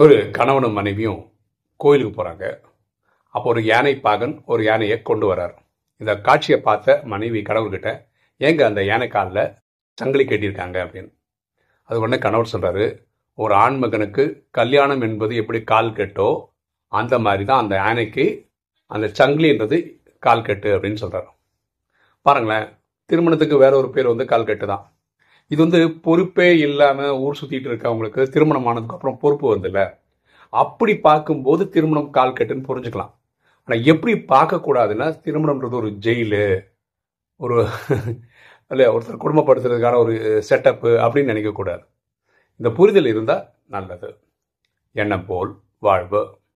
ஒரு கணவனும் மனைவியும் கோயிலுக்கு போகிறாங்க அப்போ ஒரு யானை பாகன் ஒரு யானையை கொண்டு வரார் இந்த காட்சியை பார்த்த மனைவி கணவர்கிட்ட ஏங்க அந்த யானை காலில் சங்கிலி கட்டியிருக்காங்க அப்படின்னு. அது உடனே கணவர் சொல்கிறாரு ஒரு ஆண்மகனுக்கு கல்யாணம் என்பது எப்படி கால் கெட்டோ அந்த மாதிரி தான் அந்த யானைக்கு அந்த சங்கிலின்றது கால் கெட்டு அப்படின்னு சொல்கிறார் பாருங்களேன் திருமணத்துக்கு வேற ஒரு பேர் வந்து கால் கெட்டு தான் இது வந்து பொறுப்பே இல்லாமல் ஊர் சுற்றிட்டு இருக்கவங்களுக்கு திருமணம் ஆனதுக்கு அப்புறம் பொறுப்பு வந்துல்ல அப்படி பார்க்கும்போது திருமணம் கால் கட்டுன்னு புரிஞ்சுக்கலாம். ஆனால் எப்படி பார்க்கக்கூடாதுன்னா திருமணம்ன்றது ஒரு ஜெயிலு ஒரு இல்லை ஒருத்தர் குடும்பப்படுத்துறதுக்கான ஒரு செட்டப்பு அப்படின்னு நினைக்கக்கூடாது இந்த புரிதல் இருந்தால் நல்லது. எண்ணம் போல் வாழ்வு.